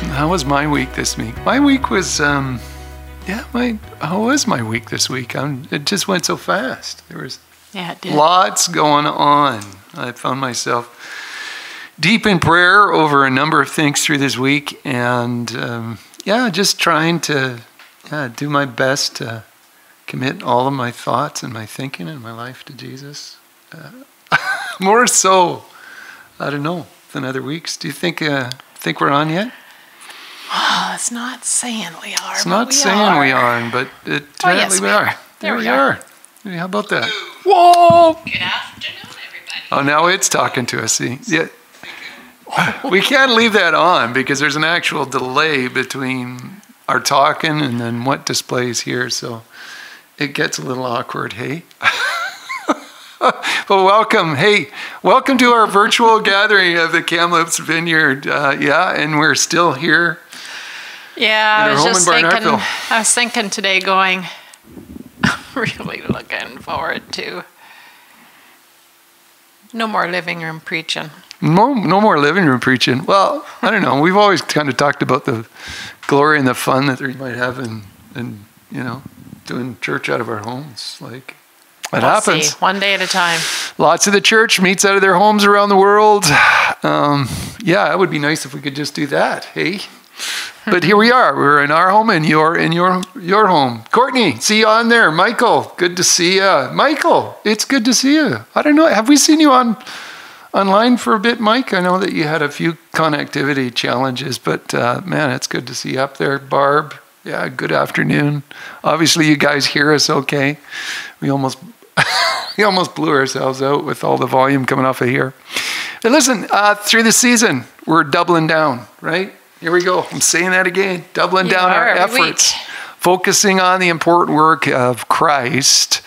How was my week this week? My week was, um, yeah, my how was my week this week? Um, it just went so fast. There was Yeah, it did. lots going on. I found myself deep in prayer over a number of things through this week, and um, yeah, just trying to yeah, do my best to commit all of my thoughts and my thinking and my life to Jesus. Uh, more so, I don't know, than other weeks. Do you think uh, think we're on yet? Oh, it's not saying we are. It's not we saying are. we are, but it, Oh, yes, apparently we we are. are. There, There we we are. are. Hey, How about that? Whoa! Good afternoon, everybody. Oh, now it's talking to us. See, yeah. We can't leave that on because there's an actual delay between our talking and then what displays here. So it gets a little awkward. Hey. but welcome. Hey, welcome to our virtual gathering of the Kamloops Vineyard. Uh, yeah, and we're still here. Yeah, I was just thinking. I was thinking today, going, really looking forward to no more living room preaching. No, no more living room preaching. Well, I don't know. We've always kind of talked about the glory and the fun that we might have in, in you know, doing church out of our homes. Like, it We'll happens. see, one day at a time. Lots of the church meets out of their homes around the world. Um, yeah, it would be nice if we could just do that. Hey, but here we are. We're in our home, and you're in your your home. Courtney, see you on there. Michael, good to see you. Michael, it's good to see you. I don't know. Have we seen you on online for a bit, Mike? I know that you had a few connectivity challenges, but uh, man, it's good to see you up there. Barb, yeah, good afternoon. Obviously, you guys hear us okay. We almost we almost blew ourselves out with all the volume coming off of here. But listen, uh, through the season, we're doubling down, right? Here we go. I'm saying that again. Doubling You down our efforts, week. focusing on the important work of Christ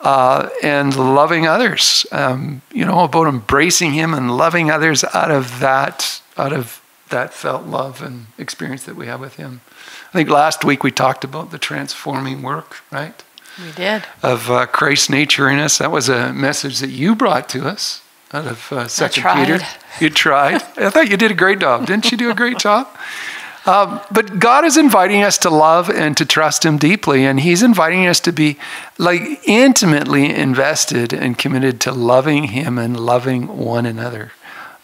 uh, and loving others. Um, you know about embracing Him and loving others out of that, out of that felt love and experience that we have with Him. I think last week we talked about the transforming work, right? We did. of uh, Christ's nature in us. That was a message that you brought to us out of uh, Second. Peter. You tried. I thought you did a great job. Didn't you do a great job? Um, but God is inviting us to love and to trust Him deeply, and He's inviting us to be like intimately invested and committed to loving Him and loving one another.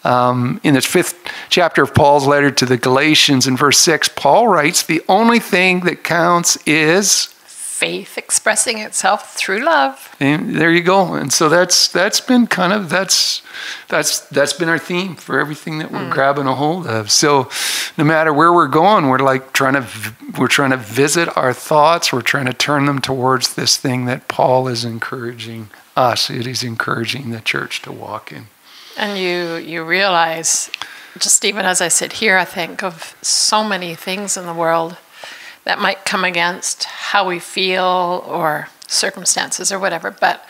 Um, in the fifth chapter of Paul's letter to the Galatians, in verse six, Paul writes, "The only thing that counts is." Faith expressing itself through love. And there you go. And so that's that's been kind of that's that's that's been our theme for everything that we're mm. grabbing a hold of. So no matter where we're going, we're like trying to we're trying to visit our thoughts. We're trying to turn them towards this thing that Paul is encouraging us. It is encouraging the church to walk in. And you you realize, just even as I sit here, I think of so many things in the world that might come against how we feel or circumstances or whatever. But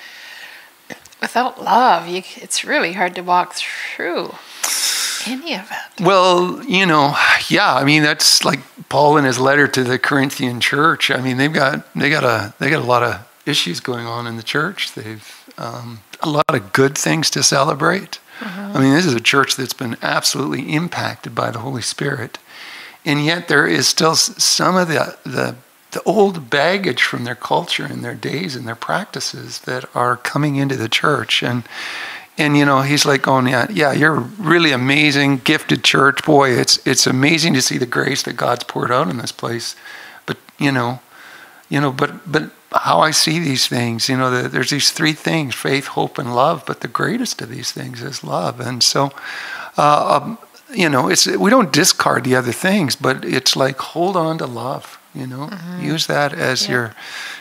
without love, you, it's really hard to walk through any of it. Well, you know, yeah. I mean, that's like Paul in his letter to the Corinthian church. I mean, they've got they got a they got a lot of issues going on in the church. They've um, a lot of good things to celebrate. I mean, this is a church that's been absolutely impacted by the Holy Spirit, and yet there is still some of the the the old baggage from their culture and their days and their practices that are coming into the church. And and you know he's like going yeah yeah you're really amazing gifted church. Boy it's it's amazing to see the grace that god's poured out in this place. But you know you know but but how i see these things you know the, there's these three things faith hope and love but the greatest of these things is love. And so uh, um, you know it's we don't discard the other things but it's like hold on to love you know use that as Yeah. your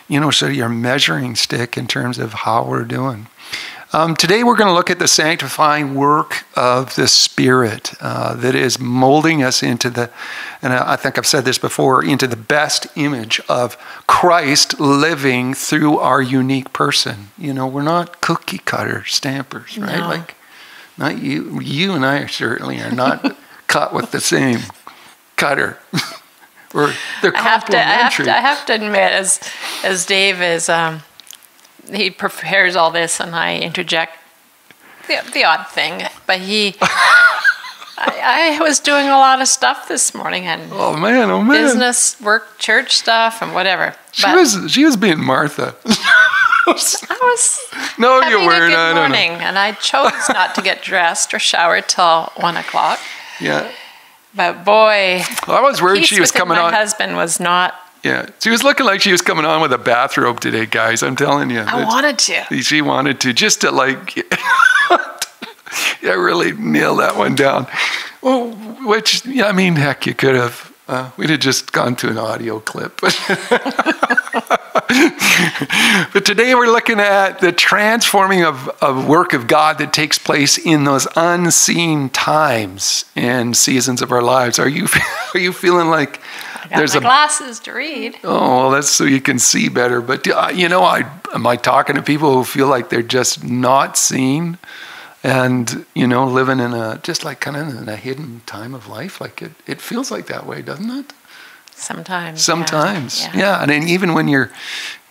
you know sort of your measuring stick in terms of how we're doing um, today we're going to look at the sanctifying work of the Spirit uh, that is molding us into the, and I I think I've said this before, into the best image of Christ living through our unique person. You know, we're not cookie cutter stampers, right? No. Like, not you. You and I certainly are not caught with the same cutter. We're they're I have to, I have complementary. to, I have to admit, as as Dave is, um, he prepares all this, and I interject the, the odd thing, but he I, I was doing a lot of stuff this morning and Oh man, oh man. business, work, church stuff, and whatever. She But was she was being Martha. I was no, you weren't. a good I morning, and I chose not to get dressed or shower till one o'clock. Yeah, But boy, well, I was worried she was coming my on. My husband was not. Yeah, she was looking like she was coming on with a bathrobe today, guys. I'm telling you. I wanted to. She wanted to just to like, yeah, really nail that one down. Well, which yeah, I mean, heck, you could have. Uh, we'd have just gone to an audio clip. but today we're looking at the transforming of, of work of God that takes place in those unseen times and seasons of our lives. Are you are you feeling like there's a glasses to read. Oh, well, that's so you can see better. But uh, you know, I am I talking to people who feel like they're just not seen, and you know, living in a just like kind of in a hidden time of life. Like it, it feels like that way, doesn't it? Sometimes. yeah. Sometimes, yeah. And then even when you're,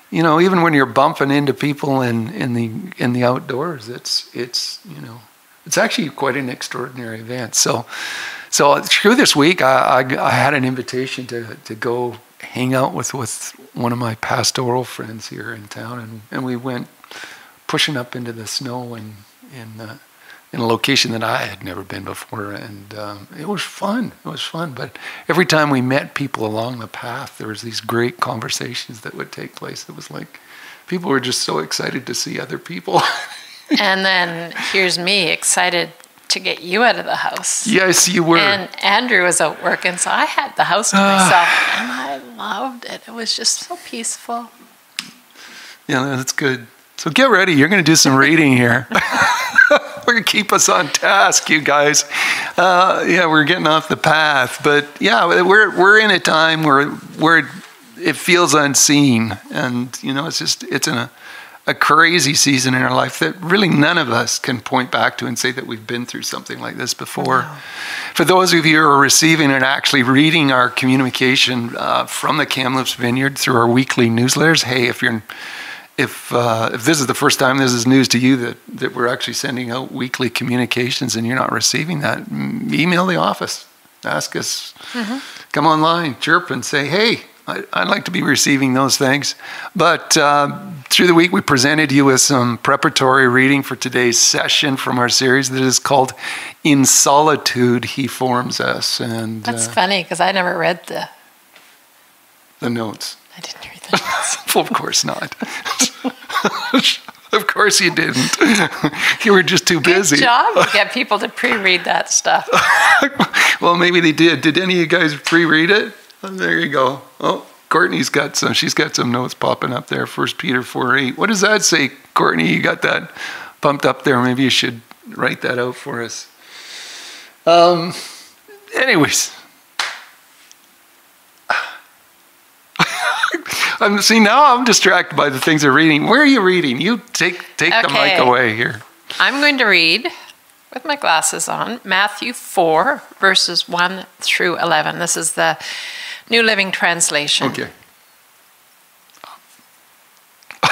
you know, even when you're bumping into people in in the in the outdoors, it's it's you know, it's actually quite an extraordinary event. So, so through this week, I, I, I had an invitation to, to go hang out with, with one of my pastoral friends here in town, and, and we went pushing up into the snow in in, uh, in a location that I had never been before, and um, it was fun. It was fun. But every time we met people along the path, there was these great conversations that would take place. It was like people were just so excited to see other people. And then here's me excited to get you out of the house. yes, you were. And Andrew was out working, so I had the house to myself, and I loved it. It was just so peaceful. Yeah, that's good. So get ready. You're going to do some reading here. we're going to keep us on task, you guys. Uh, yeah, we're getting off the path, but yeah, we're we're in a time where where it feels unseen, and you know, it's just it's in a a crazy season in our life that really none of us can point back to and say that we've been through something like this before. For those of you who are receiving and actually reading our communication uh, from the Kamloops Vineyard through our weekly newsletters, hey, if you're if uh, if this is the first time this is news to you that that we're actually sending out weekly communications and you're not receiving that, email the office, ask us, come online, chirp and say, hey, I, I'd like to be receiving those things. But uh, through the week, we presented you with some preparatory reading for today's session from our series that is called "In Solitude He Forms Us," and That's uh, funny because I never read the. the notes. I didn't. Well, of course not. of course you didn't. you were just too busy. Good job to get people to pre-read that stuff. well, maybe they did. Did any of you guys pre-read it? Oh, there you go. Oh, Courtney's got some. She's got some notes popping up there. First Peter four eight. What does that say, Courtney? You got that pumped up there. Maybe you should write that out for us. Um. Anyways. I'm see now. I'm distracted by the things they're reading. Where are you reading? You take take the mic away here. I'm going to read with my glasses on Matthew 4, verses 1 through 11. This is the New Living Translation. Okay.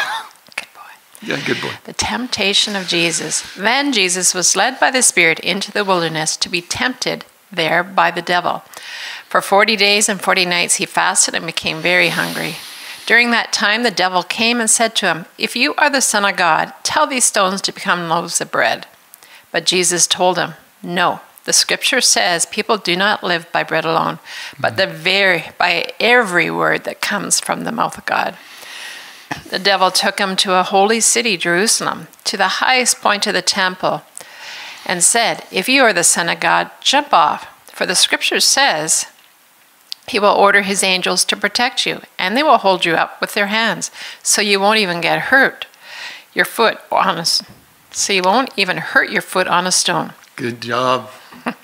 Good boy. Yeah, good boy. The temptation of Jesus. Then Jesus was led by the Spirit into the wilderness to be tempted there by the devil. For 40 days and 40 nights he fasted and became very hungry. During that time, the devil came and said to him, If you are the Son of God, tell these stones to become loaves of bread. But Jesus told him, No. The scripture says people do not live by bread alone, but the very by every word that comes from the mouth of God. The devil took him to a holy city, Jerusalem, to the highest point of the temple, and said, If you are the Son of God, jump off. For the scripture says, He will order His angels to protect you, and they will hold you up with their hands, so you won't even get hurt. Your foot on a, so you won't even hurt your foot on a stone. Good job.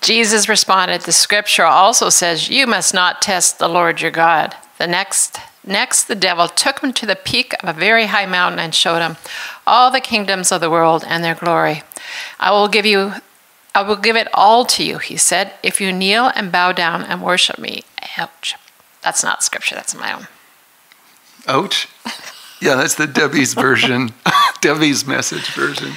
Jesus responded, The scripture also says, You must not test the Lord your God. The next next the devil took him to the peak of a very high mountain and showed him all the kingdoms of the world and their glory. I will give you I will give it all to you, he said, if you kneel and bow down and worship me. Ouch. That's not scripture, that's my own. Ouch. Yeah, that's the Debbie's version, Debbie's message version.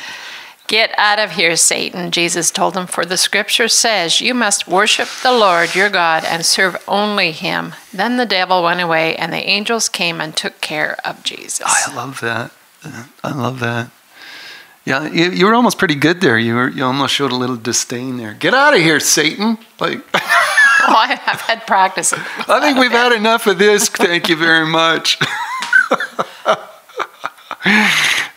Get out of here, Satan, Jesus told him, for the scripture says, You must worship the Lord your God and serve only him. Then the devil went away, and the angels came and took care of Jesus. I love that. I love that. Yeah, you, you were almost pretty good there. You were, you almost showed a little disdain there. Get out of here, Satan! Like, oh, I have had practice. I think we've had enough of this. Thank you very much.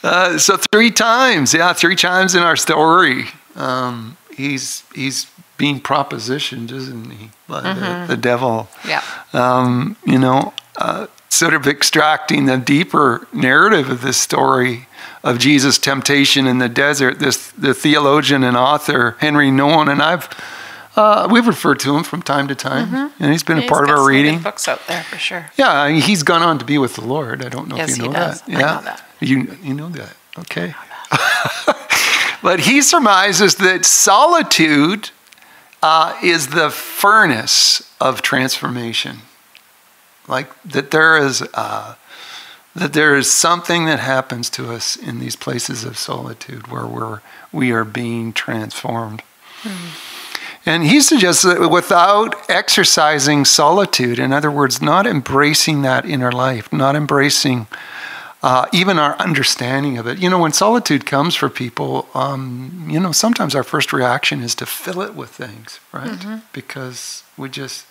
Uh, so three times, yeah, three times in our story, um, he's he's being propositioned, isn't he, by mm-hmm. the, the, devil? Yeah. Um, you know, uh, sort of extracting the deeper narrative of this story of Jesus' temptation in the desert. This the theologian and author Henry Nouwen and I've. Uh, we've referred to him from time to time, mm-hmm. and he's been a part of our reading. books out there for sure. Yeah, he's gone on to be with the Lord. I don't know yes, if you know that. Yeah, know that. You, you know that. Okay. but he surmises that solitude uh, is the furnace of transformation. Like that there is uh, that there is something that happens to us in these places of solitude where we're we are being transformed. Mm-hmm. And he suggests that without exercising solitude, in other words, not embracing that inner life, not embracing uh, even our understanding of it. You know, when solitude comes for people, um, you know, sometimes our first reaction is to fill it with things, right? Mm-hmm. Because we just,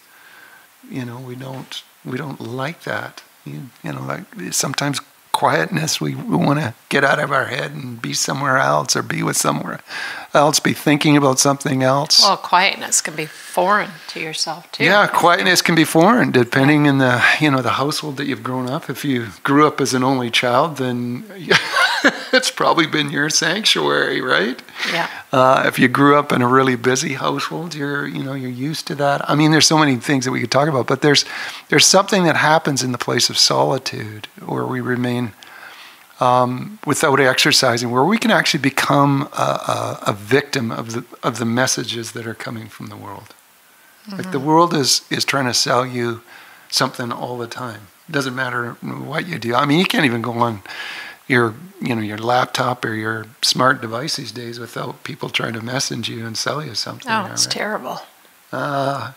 you know, we don't we don't like that. You, you know, like sometimes quietness. We, we want to get out of our head and be somewhere else or be with somewhere else, be thinking about something else. Well, quietness can be foreign to yourself too. Yeah, quietness can be foreign depending in the you know the household that you've grown up. If you grew up as an only child, then it's probably been your sanctuary, right? Yeah. Uh, if you grew up in a really busy household, you're you know you're used to that. I mean, there's so many things that we could talk about, but there's there's something that happens in the place of solitude where we remain um, without exercising, where we can actually become a, a, a, victim of the of the messages that are coming from the world. Mm-hmm. Like the mm-hmm. world is is trying to sell you something all the time. It doesn't matter what you do. I mean, you can't even go on your you know your laptop or your smart device these days without people trying to message you and sell you something. Oh, it's right? terrible. Uh,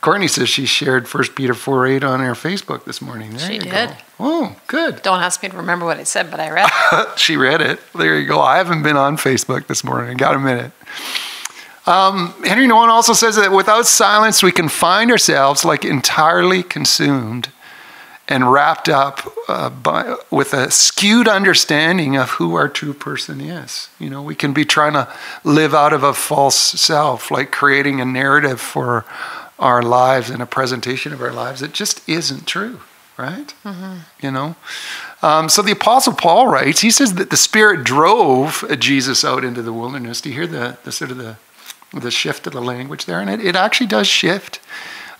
Courtney says she shared 1 Peter 4 8 on her Facebook this morning. There she you did. Go. Oh, good. Don't ask me to remember what it said, but I read it. she read it. There you go. I haven't been on Facebook this morning. I got a minute. Um, Henry Nouwen also says that without silence, we can find ourselves like entirely consumed and wrapped up uh, by, with a skewed understanding of who our true person is. You know, we can be trying to live out of a false self, like creating a narrative for our lives and a presentation of our lives that just isn't true, right? Mm-hmm. You know? Um, so the Apostle Paul writes, he says that the Spirit drove Jesus out into the wilderness. Do you hear the, the sort of the, the shift of the language there? And it, it actually does shift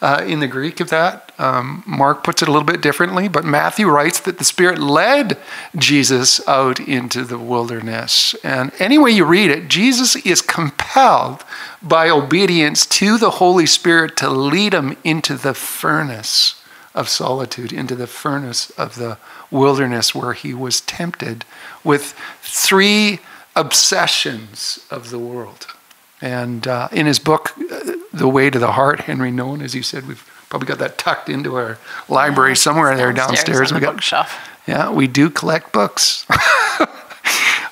uh, in the Greek of that. Um, Mark puts it a little bit differently, but Matthew writes that the Spirit led Jesus out into the wilderness. And any way you read it, Jesus is compelled by obedience to the Holy Spirit to lead him into the furnace of solitude, into the furnace of the wilderness where he was tempted with three obsessions of the world. And uh, in his book, uh, The Way to the Heart, Henry Nouwen, as you said, we've probably got that tucked into our library yeah, somewhere there downstairs. we got bookshelf. Yeah, we do collect books. uh,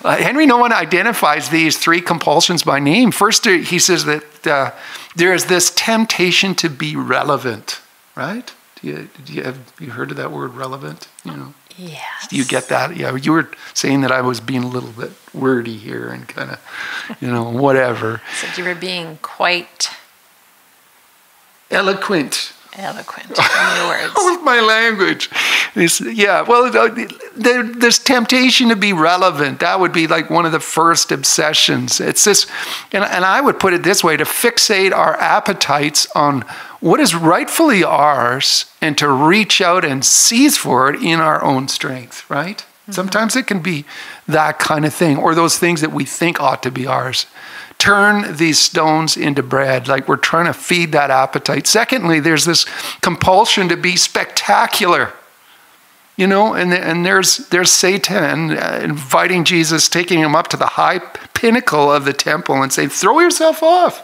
Henry Nouwen identifies these three compulsions by name. First, uh, he says that uh, there is this temptation to be relevant, right? Do you, do you have you heard of that word relevant? You know. Do you get that? Yeah, you were saying that I was being a little bit wordy here and kind of, you know, whatever. Said you were being quite eloquent. Eloquent in your words. With my language. It's, yeah, well, there, there's temptation to be relevant. That would be like one of the first obsessions. It's this, and, and I would put it this way to fixate our appetites on what is rightfully ours and to reach out and seize for it in our own strength, right? Mm-hmm. Sometimes it can be that kind of thing, or those things that we think ought to be ours. Turn these stones into bread, like we're trying to feed that appetite. Secondly, there's this compulsion to be spectacular. You know, and, and there's, there's Satan uh, inviting Jesus, taking him up to the high pinnacle of the temple and say, throw yourself off,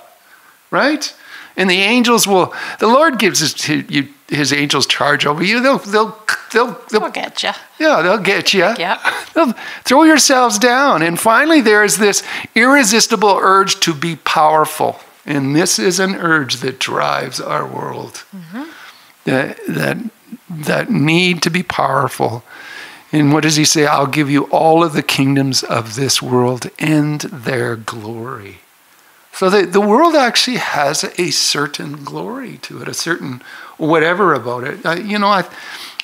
right? And the angels will, the Lord gives his, his, his angels charge over you. They'll, they'll, they'll, they'll, get you. yeah, they'll get you. Yeah. They'll throw yourselves down. And finally, there is this irresistible urge to be powerful. And this is an urge that drives our world. Mm-hmm. That, that, that need to be powerful. And what does he say? I'll give you all of the kingdoms of this world and their glory. So the, the world actually has a certain glory to it, a certain whatever about it. I, you know, I,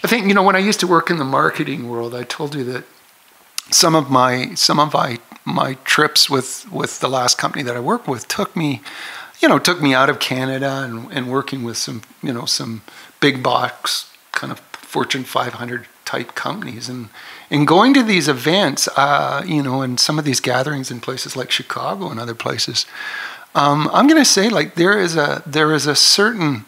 I think, you know, when I used to work in the marketing world, I told you that some of my some of my my trips with with the last company that I worked with took me, you know, took me out of Canada and, and working with some you know some big box kind of Fortune 500 type companies and and going to these events, uh, you know, and some of these gatherings in places like Chicago and other places. Um, I'm going to say like there is a there is a certain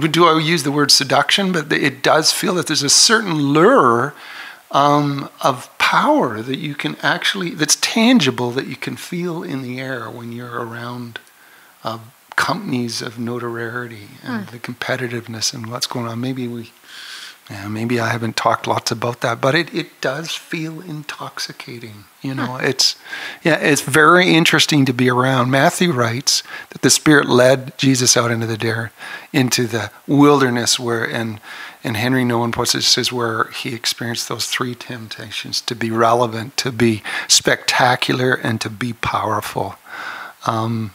do I use the word seduction? But it does feel that there's a certain lure um, of power that you can actually, that's tangible, that you can feel in the air when you're around uh, companies of notoriety and the competitiveness and what's going on. Maybe we, yeah, maybe I haven't talked lots about that, but it, it does feel intoxicating. You know, it's yeah, it's very interesting to be around. Matthew writes that the Spirit led Jesus out into the dare, into the wilderness where and and Henry Nouwen puts it says where he experienced those three temptations to be relevant, to be spectacular, and to be powerful. Um,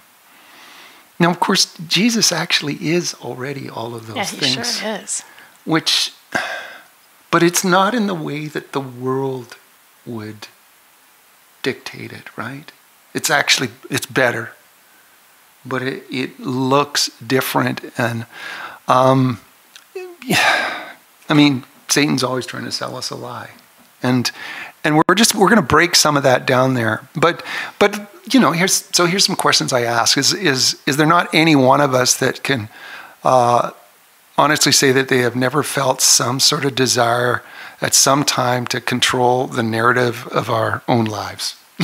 now, of course, Jesus actually is already all of those Yeah, he things sure is. which but it's not in the way that the world would dictate it right? It's actually it's better. But it, it looks different and um, yeah, i mean satan's always trying to sell us a lie. And and we're just we're going to break some of that down there. But but you know here's so here's some questions i ask is is is there not any one of us that can uh, honestly say that they have never felt some sort of desire at some time to control the narrative of our own lives.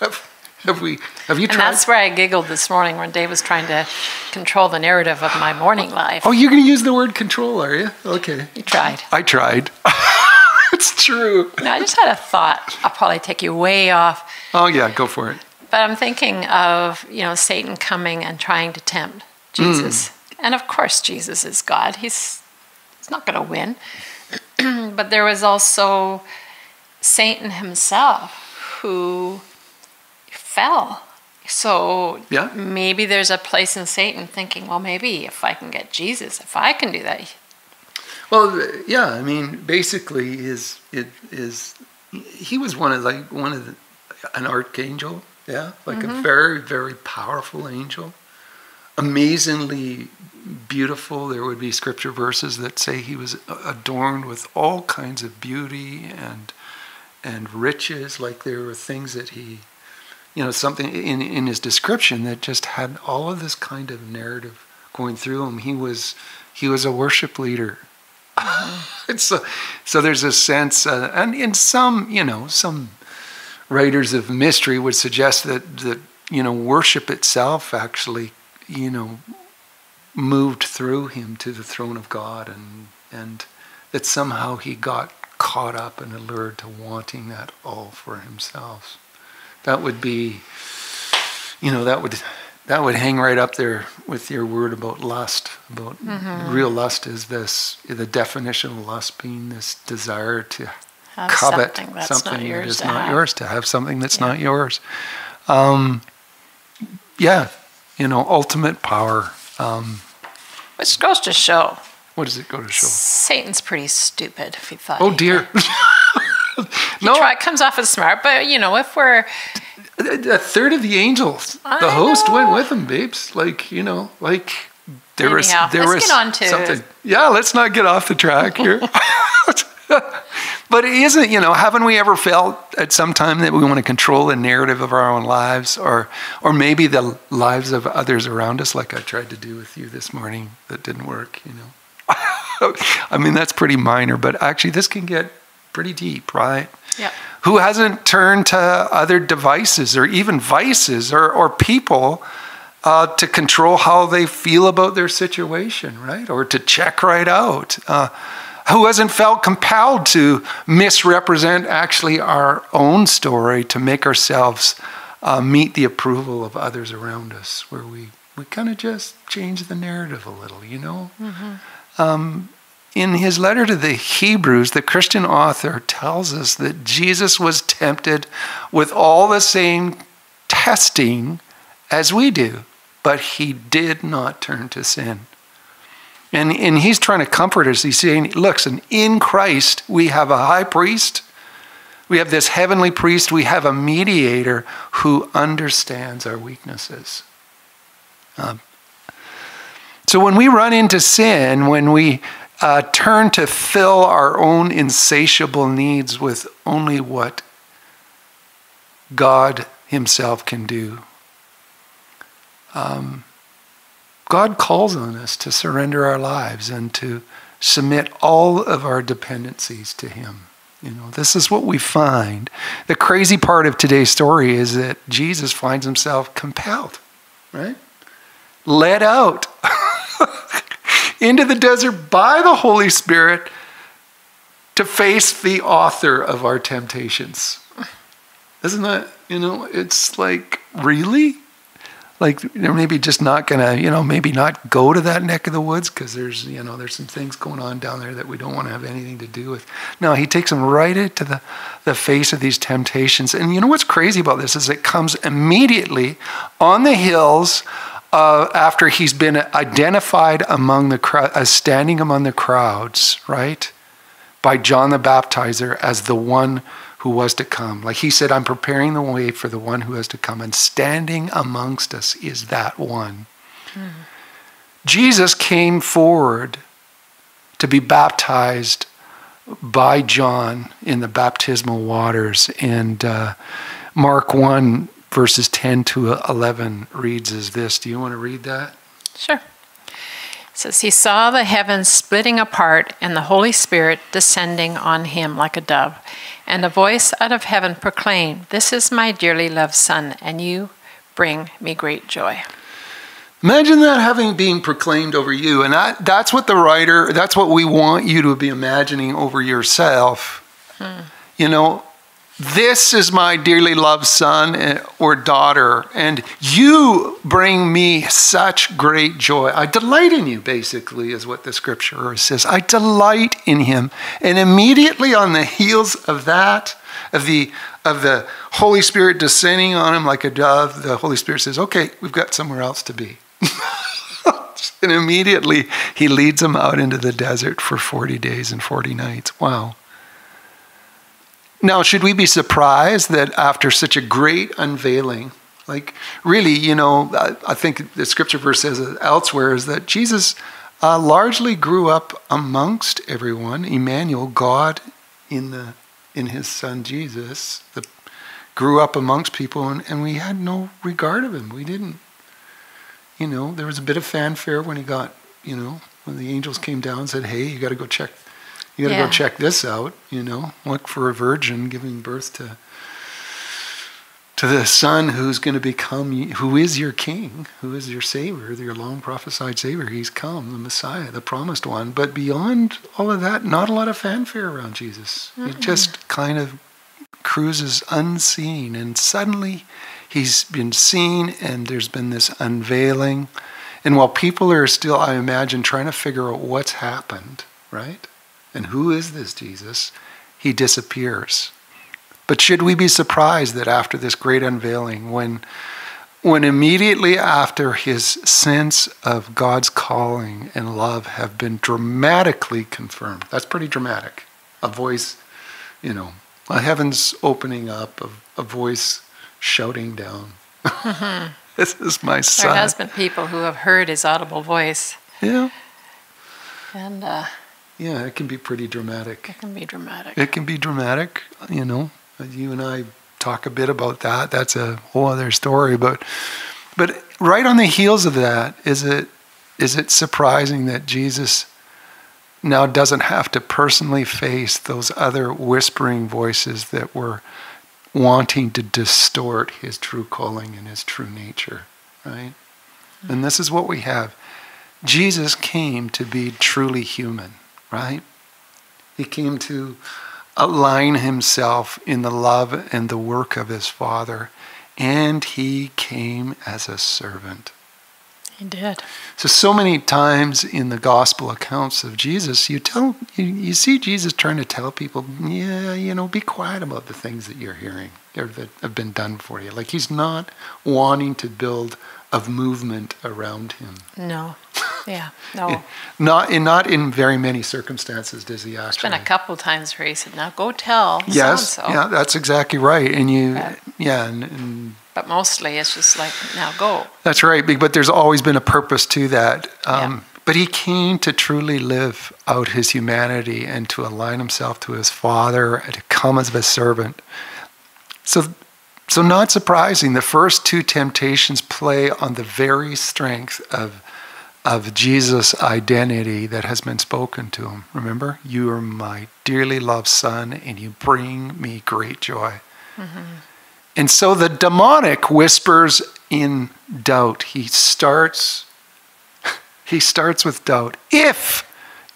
have, have we? Have you And tried? that's where I giggled this morning when Dave was trying to control the narrative of my morning life. oh, you're going to use the word control, are you? Okay. You tried. I tried. it's true. No, I just had a thought. I'll probably take you way off. Oh yeah, go for it. But I'm thinking of, you know, Satan coming and trying to tempt Jesus. Mm. And of course, Jesus is God. He's, he's not going to win. but there was also Satan himself who fell. So Yeah. maybe there's a place in Satan thinking, well, maybe if I can get Jesus, if I can do that. Well, uh, yeah. I mean, basically, is it is he was one of like one of the, an archangel, yeah, like a mm-hmm. very very powerful angel, amazingly beautiful. There would be scripture verses that say he was adorned with all kinds of beauty and and riches. Like there were things that he, you know, something in in his description that just had all of this kind of narrative going through him. He was he was a worship leader. so, so there's a sense, uh, and in some, you know, some writers of mystery would suggest that that you know worship itself actually, you know, moved through him to the throne of God, and and that somehow he got caught up and allured to wanting that all for himself. That would be, you know, that would that would hang right up there with your word about lust. About real lust is this the definition of lust being this desire to Have covet something that's something not yours that is to not have. yours, to have something that's Yeah. not yours. Um, yeah, you know, ultimate power. Um, Which goes to show what does it go to show? Satan's pretty stupid if he thought. Oh dear. no, Try, comes off as smart, but you know, if we're a third of the angels, the host know. went with him, babes. Like you know, like there was there was get on to- something. Yeah, let's not get off the track here. but it isn't, you know, haven't we ever felt at some time that we want to control the narrative of our own lives, or or maybe the lives of others around us, like I tried to do with you this morning, that didn't work. You know, I mean that's pretty minor, but actually this can get pretty deep, right? Yeah. Who hasn't turned to other devices or even vices or, or people uh, to control how they feel about their situation, right? Or to check right out? Uh, who hasn't felt compelled to misrepresent actually our own story to make ourselves uh, meet the approval of others around us, where we, we kind of just change the narrative a little, you know? Mm-hmm. Um, in his letter to the Hebrews, the Christian author tells us that Jesus was tempted with all the same testing as we do, but he did not turn to sin. And, and he's trying to comfort us. He's saying, look, in Christ, we have a high priest, we have this heavenly priest, we have a mediator who understands our weaknesses. Um, so when we run into sin, when we uh, turn to fill our own insatiable needs with only what God Himself can do. Um, God calls on us to surrender our lives and to submit all of our dependencies to Him. You know, this is what we find. The crazy part of today's story is that Jesus finds himself compelled, right? Led out into the desert by the Holy Spirit to face the author of our temptations. Isn't that, you know, it's like, really? Like they're maybe just not gonna, you know, maybe not go to that neck of the woods because there's, you know, there's some things going on down there that we don't want to have anything to do with. No, he takes them right into the, the face of these temptations. And you know what's crazy about this is it comes immediately on the hills uh, after he's been identified among the crowd, as standing among the crowds, right, by John the Baptizer as the one who was to come. Like he said, I'm preparing the way for the one who has to come, and standing amongst us is that one. Mm. Jesus came forward to be baptized by John in the baptismal waters, and uh, Mark 1 verses 10 to 11 reads as this. Do you want to read that? Sure. Says, He saw the heavens splitting apart and the Holy Spirit descending on him like a dove. And a voice out of heaven proclaimed, This is my dearly loved Son, and you bring me great joy. Imagine that having being proclaimed over you. And that, that's what the writer, that's what we want you to be imagining over yourself. Hmm. You know, this is my dearly loved son eh, or daughter, and you bring me such great joy. I delight in you, basically, is what the scripture says. I delight in him. And immediately on the heels of that, of the of the Holy Spirit descending on him like a dove, the Holy Spirit says, Okay, we've got somewhere else to be. and immediately he leads him out into the desert for 40 days and 40 nights. Wow. Now, should we be surprised that after such a great unveiling, like really, you know, I, think the scripture verse says elsewhere is that Jesus uh, largely grew up amongst everyone. Emmanuel, God in the in His Son Jesus, the, grew up amongst people, and, and we had no regard of him. We didn't, you know, there was a bit of fanfare when he got, you know, when the angels came down and said, "Hey, you got to go check you got to yeah. go check this out, you know. Look for a virgin giving birth to to the son who's going to become who is your king, who is your savior, your long prophesied savior. He's come, the Messiah, the promised one. But beyond all of that, not a lot of fanfare around Jesus. mm He just kind of cruises unseen and suddenly he's been seen and there's been this unveiling. And while people are still, I imagine, trying to figure out what's happened, right? And who is this Jesus? He disappears. But should we be surprised that after this great unveiling, when, when immediately after his sense of God's calling and love have been dramatically confirmed, that's pretty dramatic. A voice, you know, a heavens opening up, a, a voice shouting down, mm-hmm. This is my son. There has been people who have heard his audible voice. Yeah. And uh, yeah, it can be pretty dramatic. It can be dramatic. It can be dramatic, you know. You and I talk a bit about that. That's a whole other story. But but right on the heels of that, is it is it surprising that Jesus now doesn't have to personally face those other whispering voices that were wanting to distort his true calling and his true nature, right? Mm-hmm. And this is what we have. Jesus came to be truly human, right? He came to align himself in the love and the work of his Father, and he came as a servant. He did. So, so many times in the gospel accounts of Jesus, you tell you, you see Jesus trying to tell people, yeah, you know, be quiet about the things that you're hearing or that have been done for you. Like he's not wanting to build of movement around him. No. Yeah. No. not in not in very many circumstances does he actually. There's been a couple times where he said, "Now go tell." Yes. So-and-so. Yeah, that's exactly right. And you, but, yeah, and, and, But mostly it's just like, "Now go." That's right. But there's always been a purpose to that. Um, yeah. But he came to truly live out his humanity and to align himself to his Father and to come as a servant. So so, not surprising, the first two temptations play on the very strength of, of Jesus' identity that has been spoken to him. Remember, you are my dearly loved son, and you bring me great joy. Mm-hmm. And so the demonic whispers in doubt. He starts, he starts with doubt. If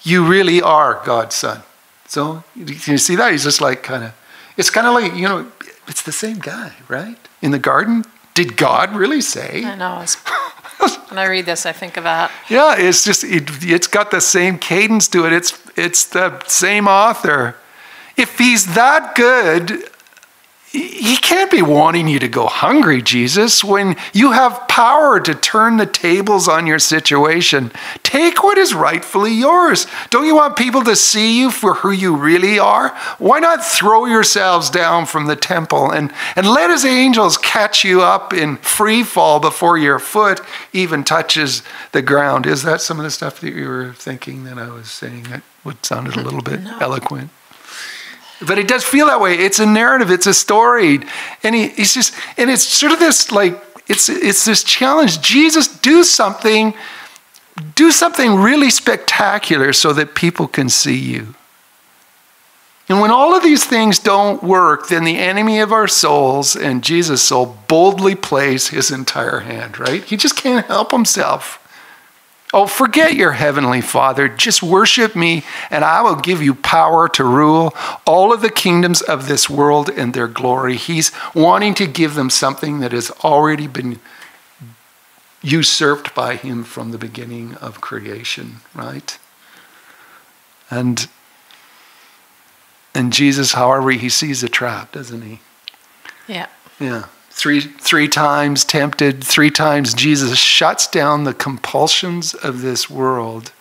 you really are God's son. So you see that? He's just like kind of, it's kind of like, you know, it's the same guy, right? In the garden, did God really say? I know. when I read this, I think of that. Yeah, it's just it, it's got the same cadence to it. It's it's the same author. If he's that good, he can't be wanting you to go hungry, Jesus, when you have power to turn the tables on your situation. Take what is rightfully yours. Don't you want people to see you for who you really are? Why not throw yourselves down from the temple and, and let his angels catch you up in free fall before your foot even touches the ground? Is that some of the stuff that you were thinking that I was saying that would sounded a little bit no. eloquent? But it does feel that way. It's a narrative, it's a story. And he, he's just, and it's sort of this like, it's, it's this challenge. Jesus, do something, do something really spectacular so that people can see you. And when all of these things don't work, then the enemy of our souls and Jesus' soul boldly plays his entire hand, right? He just can't help himself. Oh, forget your heavenly Father. Just worship me, and I will give you power to rule all of the kingdoms of this world and their glory. He's wanting to give them something that has already been usurped by him from the beginning of creation, right? And and Jesus, however, he sees a trap, doesn't he? Yeah. Yeah three, three times tempted, three times Jesus shuts down the compulsions of this world.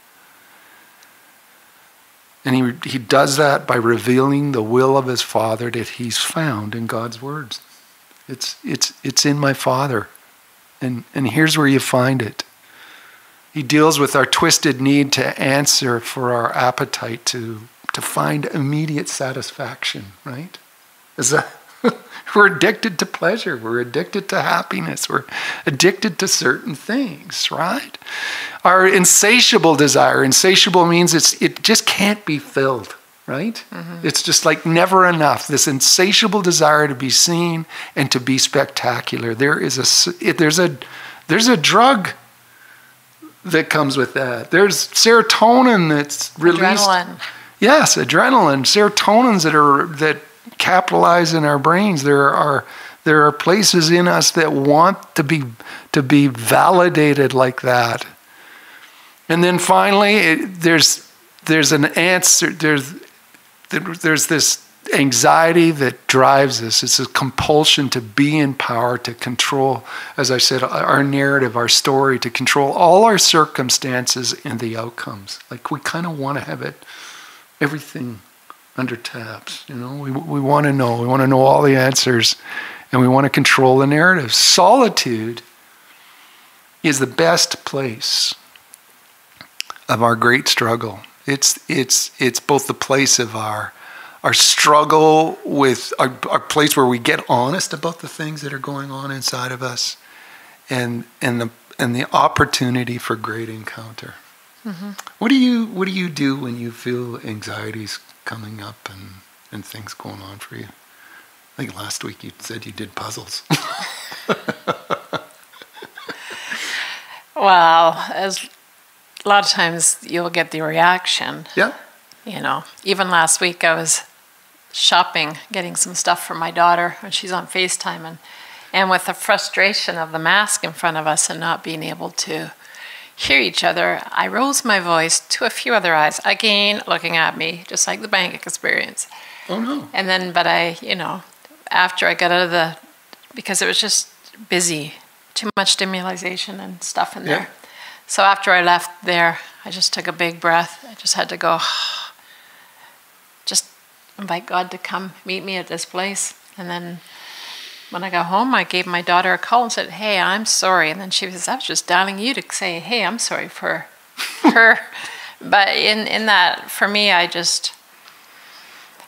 And he, he does that by revealing the will of his Father that he's found in God's words. It's, it's, it's in my Father. And, and here's where you find it. He deals with our twisted need to answer for our appetite to, to find immediate satisfaction, right? Is that, we're addicted to pleasure. We're addicted to happiness. We're addicted to certain things, right? Our insatiable desire. Insatiable means it's, it just can't be filled, right? Mm-hmm. It's just like never enough. This insatiable desire to be seen and to be spectacular. There is a, there's a, there's a drug that comes with that. There's serotonin that's released. Adrenaline. Yes, adrenaline, serotonins that are that capitalize in our brains. There are there are places in us that want to be to be validated like that. And then finally, it, there's there's an answer. There's there's this anxiety that drives us. It's a compulsion to be in power, to control, as I said, our narrative, our story, to control all our circumstances and the outcomes. Like we kind of want to have it, everything under taps. You know, we, we want to know. We want to know all the answers, and we want to control the narrative. Solitude is the best place of our great struggle. It's it's it's both the place of our our struggle with our, our place where we get honest about the things that are going on inside of us, and and the and the opportunity for great encounter. Mm-hmm. What do you What do you do when you feel anxieties coming up and and things going on for you? I think last week you said you did puzzles. Well, as a lot of times you'll get the reaction. yeah. You know, even last week I was shopping, getting some stuff for my daughter, and she's on FaceTime, and and with the frustration of the mask in front of us and not being able to hear each other, I rose my voice to a few other eyes, again looking at me, just like the bank experience. Oh no. And then, but I, you know, after I got out of the, because it was just busy, too much stimulation and stuff in there. Yeah. there. So after I left there, I just took a big breath. I just had to go, just invite God to come meet me at this place. And then when I got home, I gave my daughter a call and said, Hey, I'm sorry. And then she was, I was just dialing you to say, Hey, I'm sorry for her. but in, in that, for me, I just,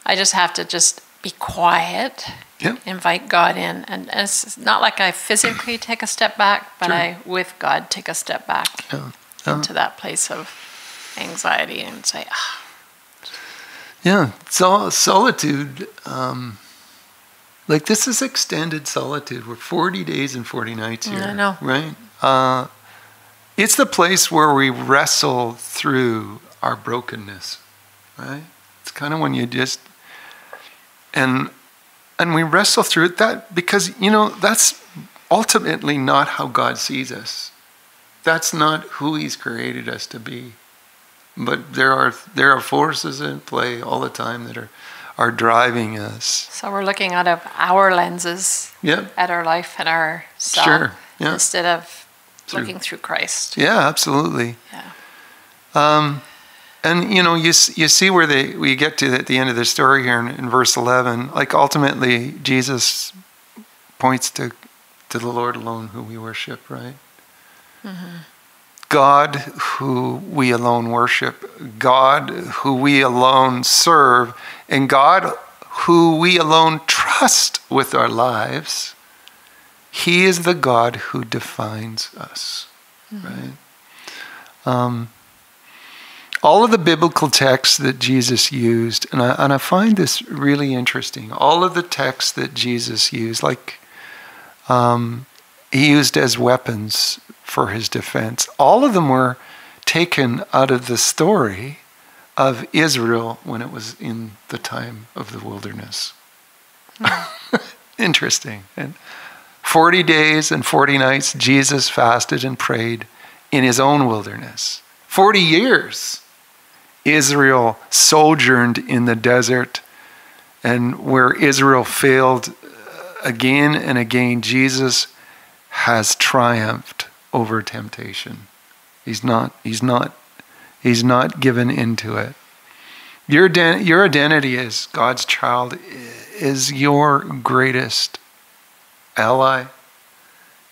I just have to just be quiet, Yeah. invite God in. And, and it's not like I physically take a step back, but Sure. I, with God, take a step back Yeah. Yeah. into that place of anxiety and say, ah, Yeah, sol- solitude. Um, like this is extended solitude. We're 40 days and 40 nights here. I know. Right? Uh, it's the place where we wrestle through our brokenness. Right? It's kind of when you just and and we wrestle through it that because you know that's ultimately not how God sees us. That's not who He's created us to be. But there are there are forces in play all the time that are are driving us. so we're looking out of our lenses Yep. at our life and our self Sure. Yeah. instead of Through- looking through Christ. Yeah, absolutely. Yeah. Um, and you know, you you see where they we get to at the end of the story here in, in verse eleven. Like ultimately, Jesus points to to the Lord alone, who we worship. Right. God, who we alone worship, God, who we alone serve, and God, who we alone trust with our lives. He is the God who defines us. Right. Um, all of the biblical texts that Jesus used, and I, and I find this really interesting. All of the texts that Jesus used, like um, he used as weapons for his defense, all of them were taken out of the story of Israel when it was in the time of the wilderness. Interesting. And 40 days and 40 nights, Jesus fasted and prayed in his own wilderness. 40 years, Israel sojourned in the desert, and where Israel failed uh, again and again, Jesus has triumphed over temptation. He's not, he's not, he's not given into it. Your, your identity as God's child is your greatest ally.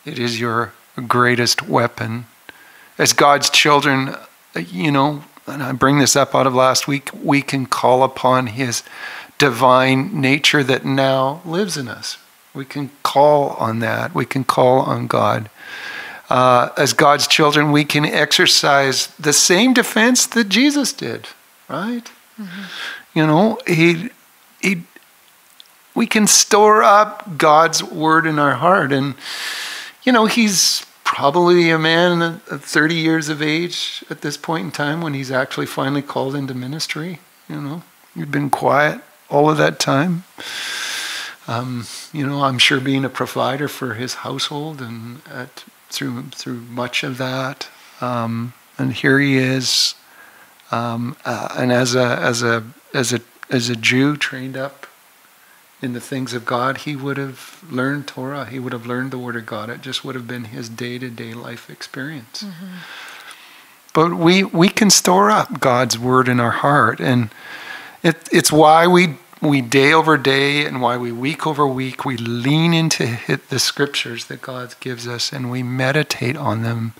It is your greatest weapon. As God's children, you know, and I bring this up out of last week, we can call upon His divine nature that now lives in us. We can call on that. We can call on God. Uh, as God's children, we can exercise the same defense that Jesus did, right? You know, he, he, we can store up God's word in our heart. And, you know, he's probably a man of 30 years of age at this point in time when he's actually finally called into ministry. You know, he'd been quiet all of that time. Um, you know, I'm sure being a provider for his household and at, through through much of that. Um, and here he is, um, uh, and as a as a as a as a Jew trained up in the things of God, he would have learned Torah. He would have learned the Word of God. It just would have been his day to day life experience. But we we can store up God's Word in our heart, and it, it's why we we day over day and why we week over week we lean into hit the scriptures that God gives us and we meditate on them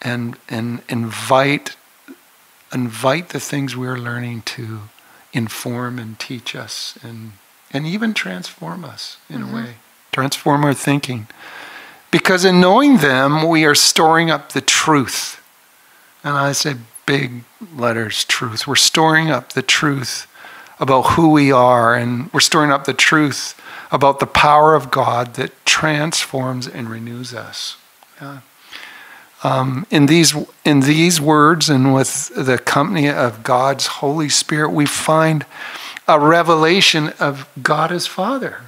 and and invite invite the things we're learning to inform and teach us and and even transform us in a mm-hmm. way. Transform our thinking. Because in knowing them we are storing up the truth. And I say big letters truth. We're storing up the truth about who we are, and we're storing up the truth about the power of God that transforms and renews us. Yeah. Um, in these in these words and with the company of God's Holy Spirit, we find a revelation of God as Father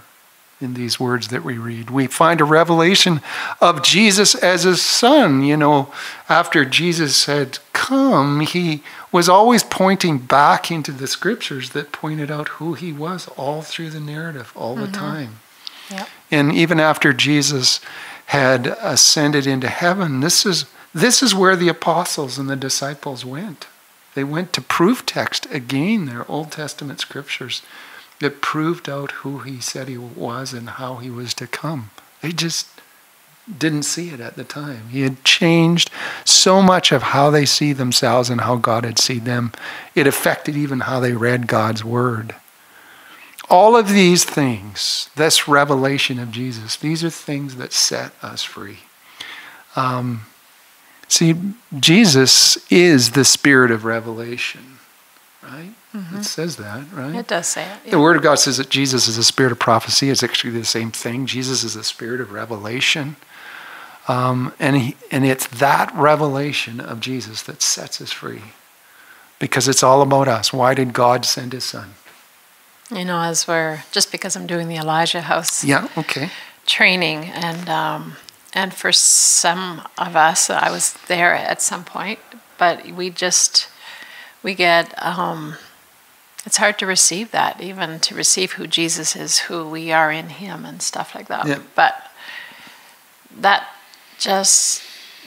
in these words that we read. We find a revelation of Jesus as his son. You know, after Jesus had come, he was always pointing back into the scriptures that pointed out who he was all through the narrative, all mm-hmm. the time. Yep. And even after Jesus had ascended into heaven, this is this is where the apostles and the disciples went. They went to proof text again, their Old Testament scriptures that proved out who he said he was and how he was to come. They just didn't see it at the time. He had changed so much of how they see themselves and how God had seen them. It affected even how they read God's word. All of these things, this revelation of Jesus, these are things that set us free. Um, see, Jesus is the spirit of revelation, right? Mm-hmm. It says that, right? It does say it. Yeah. The Word of God says that Jesus is a spirit of prophecy. It's actually the same thing. Jesus is a spirit of revelation. Um, and, he, and it's that revelation of Jesus that sets us free because it's all about us. Why did God send his son? You know, as we're just because I'm doing the Elijah House yeah, okay. training, and um, and for some of us, I was there at some point, but we just we get um, it's hard to receive that, even to receive who Jesus is, who we are in Him, and stuff like that. Yeah. But that just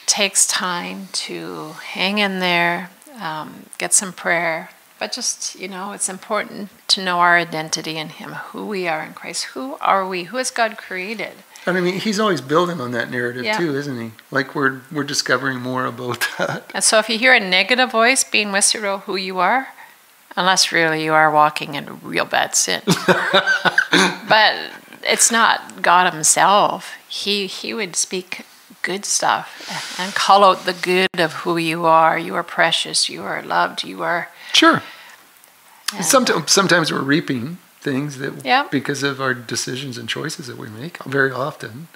takes time to hang in there, um, get some prayer. But just, you know, it's important to know our identity in Him, who we are in Christ. Who are we? Who has God created? And I mean, He's always building on that narrative yeah. too, isn't He? Like we're we're discovering more about that. And so, if you hear a negative voice being whispered about who you are, unless really you are walking in real bad sin. but it's not God Himself. He He would speak good stuff and call out the good of who you are. You are precious. You are loved. You are sure. Sometimes, sometimes we're reaping things that yeah. because of our decisions and choices that we make. Very often,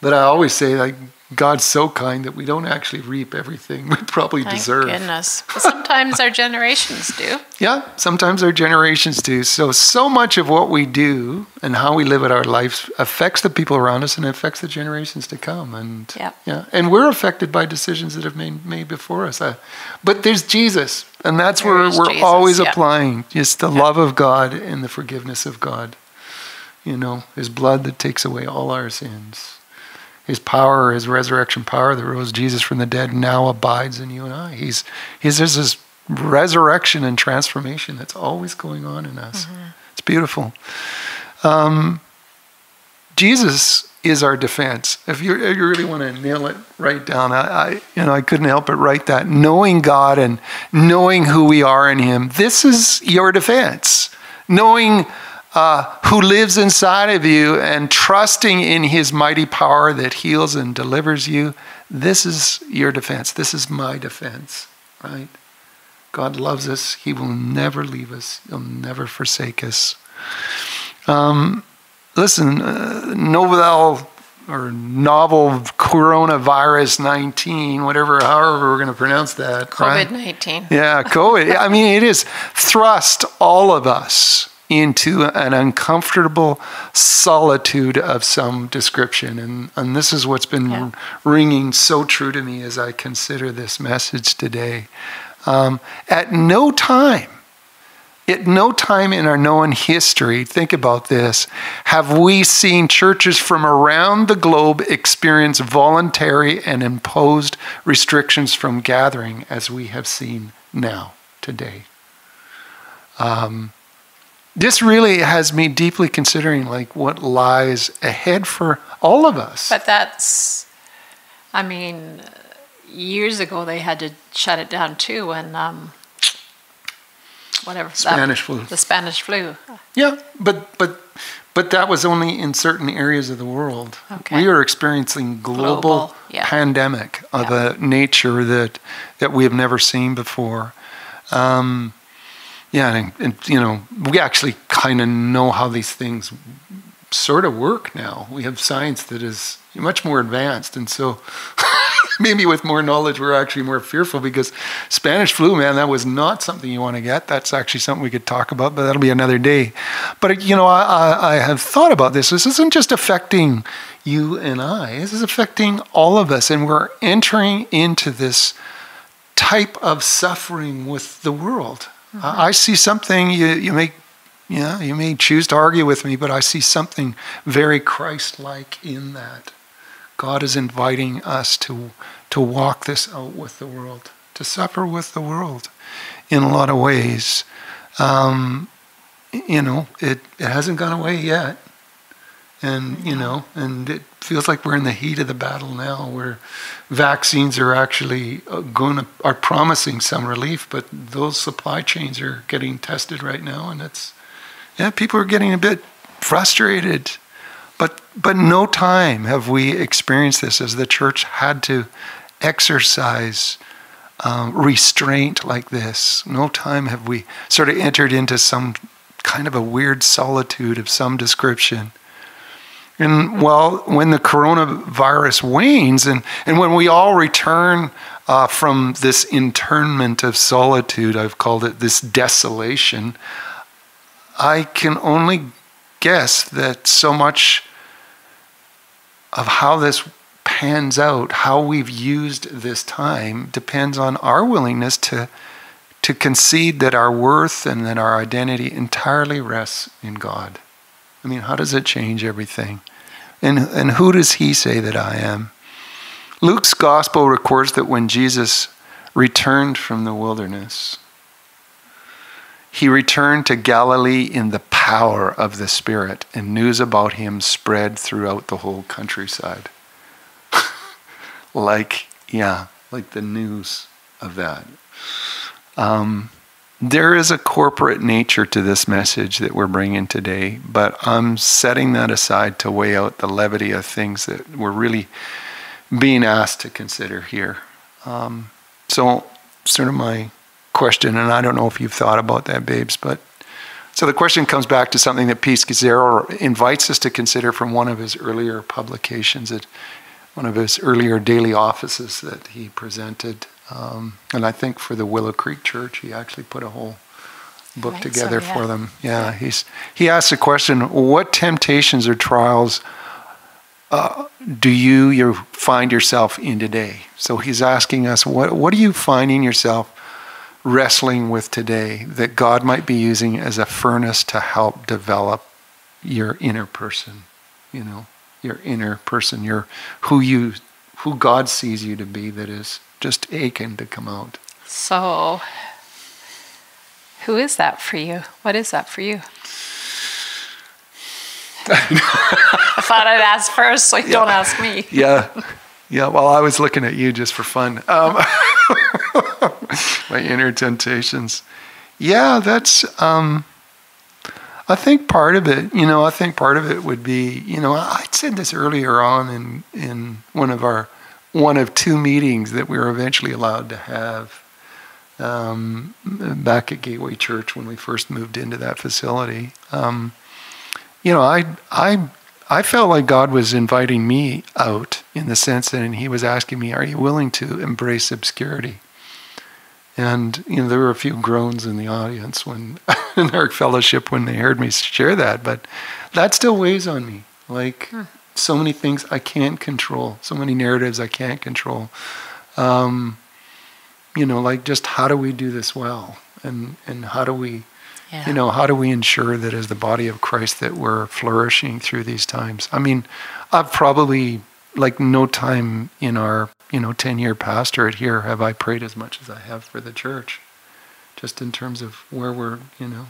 but I always say like God's so kind that we don't actually reap everything we probably Thank deserve. Goodness, but sometimes our generations do. Yeah, sometimes our generations do. So so much of what we do and how we live our lives affects the people around us and affects the generations to come. And yep. yeah, and we're affected by decisions that have made made before us. Uh, but there's Jesus, and that's there where we're Jesus, always yep. applying just the yep. love of God and the forgiveness of God. You know, His blood that takes away all our sins his power, his resurrection power that rose Jesus from the dead now abides in you and I. He's, he's there's this resurrection and transformation that's always going on in us. Mm-hmm. It's beautiful. Um, Jesus is our defense. If you, if you really want to nail it right down, I, I, you know I couldn't help but write that. Knowing God and knowing who we are in Him, this is your defense. Knowing uh, who lives inside of you and trusting in his mighty power that heals and delivers you, this is your defense. This is my defense, right? God loves us. He will never leave us, He'll never forsake us. Um, listen, uh, novel or novel coronavirus 19, whatever, however we're going to pronounce that. COVID 19. Right? Yeah, COVID. I mean, it is thrust all of us into an uncomfortable solitude of some description. And, and this is what's been yeah. ringing so true to me as I consider this message today. Um, at no time, at no time in our known history, think about this, have we seen churches from around the globe experience voluntary and imposed restrictions from gathering as we have seen now, today. Um, this really has me deeply considering like what lies ahead for all of us. But that's, I mean, years ago they had to shut it down too, and um, whatever. that- Spanish flu. The Spanish flu. Yeah, but but but that was only in certain areas of the world. Okay. We are experiencing global, Global, yeah. pandemic of Yeah. a nature that that we have never seen before. Um, yeah, and, and you know, we actually kind of know how these things sort of work now. We have science that is much more advanced, and so maybe with more knowledge, we're actually more fearful because Spanish flu, man, that was not something you want to get. That's actually something we could talk about, but that'll be another day. But you know, I, I, I have thought about this. This isn't just affecting you and I. This is affecting all of us, and we're entering into this type of suffering with the world. I, I see something you you may yeah, you may choose to argue with me, but I see something very Christ-like in that. God is inviting us to to walk this out with the world, to suffer with the world, in a lot of ways. Um, you know, it it hasn't gone away yet, and you know, and it feels like we're in the heat of the battle now, where vaccines are actually going to are promising some relief, but those supply chains are getting tested right now, and it's yeah, people are getting a bit frustrated. But but no time have we experienced this as the church had to exercise um, restraint like this. No time have we sort of entered into some kind of a weird solitude of some description. And well, when the coronavirus wanes and, and when we all return uh, from this internment of solitude, I've called it this desolation, I can only guess that so much of how this pans out, how we've used this time, depends on our willingness to, to concede that our worth and that our identity entirely rests in God. I mean, how does it change everything? And, and who does he say that I am? Luke's gospel records that when Jesus returned from the wilderness, he returned to Galilee in the power of the Spirit, and news about him spread throughout the whole countryside. like, yeah, like the news of that. Um, there is a corporate nature to this message that we're bringing today, but I'm setting that aside to weigh out the levity of things that we're really being asked to consider here. Um, so, sort of my question, and I don't know if you've thought about that, babes, but so the question comes back to something that Pete Scazzero invites us to consider from one of his earlier publications, at one of his earlier daily offices that he presented. Um, and I think for the Willow Creek Church, he actually put a whole book Right, so, together yeah. for them. Yeah, he's he asked the question: What temptations or trials uh, do you you find yourself in today? So he's asking us, what what are you finding yourself wrestling with today that God might be using as a furnace to help develop your inner person? You know, your inner person, your who you who God sees you to be that is just aching to come out. So, who is that for you? What is that for you? I thought I'd ask first, so you don't ask me. Yeah. Yeah, well, I was looking at you just for fun. Um, my inner temptations. Yeah, that's. Um, I think part of it, you know, I think part of it would be, you know, I said this earlier on in in one of our one of two meetings that we were eventually allowed to have um, back at Gateway Church when we first moved into that facility. Um, you know, I I I felt like God was inviting me out in the sense that He was asking me, "Are you willing to embrace obscurity?" And you know, there were a few groans in the audience when in our fellowship when they heard me share that, but that still weighs on me. Like so many things I can't control, so many narratives I can't control. Um, you know, like just how do we do this well, and and how do we Yeah. you know how do we ensure that as the body of christ that we're flourishing through these times i mean i've probably like no time in our you know 10 year pastorate here have i prayed as much as i have for the church just in terms of where we're you know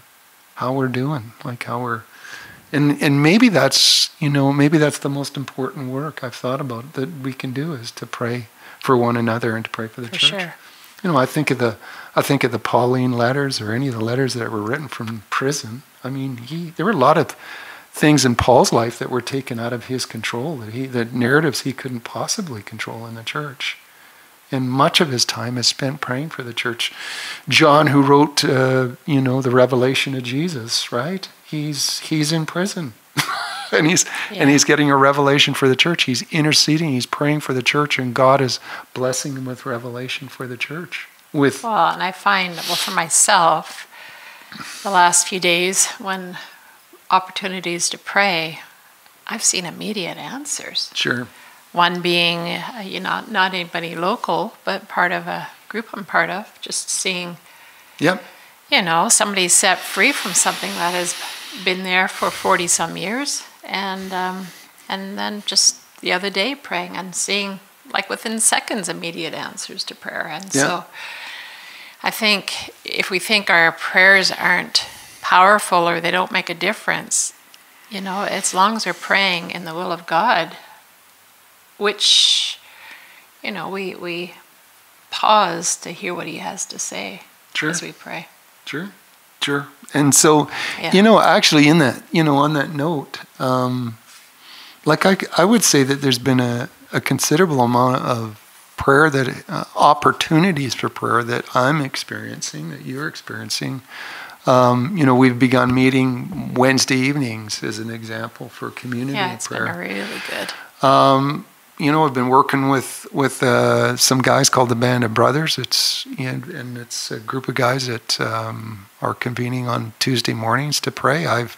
how we're doing like how we're and and maybe that's you know maybe that's the most important work i've thought about that we can do is to pray for one another and to pray for the For church sure. You know, I think of the I think of the Pauline letters or any of the letters that were written from prison. I mean, he there were a lot of things in Paul's life that were taken out of his control, that he the narratives he couldn't possibly control in the church. And much of his time is spent praying for the church. John, who wrote, uh, you know, the revelation of Jesus, right? He's he's in prison, and he's yeah. and he's getting a revelation for the church. He's interceding. He's praying for the church, and God is blessing him with revelation for the church. With well, and I find well for myself, the last few days when opportunities to pray, I've seen immediate answers. Sure. One being, uh, you know, not anybody local, but part of a group I'm part of, just seeing, yep. you know, somebody set free from something that has been there for 40 some years. And, um, and then just the other day praying and seeing, like within seconds, immediate answers to prayer. And yep. so I think if we think our prayers aren't powerful or they don't make a difference, you know, as long as we're praying in the will of God, which, you know, we, we pause to hear what he has to say sure. as we pray. Sure, sure. And so, yeah. you know, actually, in that, you know, on that note, um, like I, I would say that there's been a, a considerable amount of prayer that uh, opportunities for prayer that I'm experiencing, that you're experiencing. Um, you know, we've begun meeting Wednesday evenings as an example for community yeah, it's prayer. been really good. Um, you know, I've been working with with uh, some guys called the Band of Brothers. It's and, and it's a group of guys that um, are convening on Tuesday mornings to pray. I've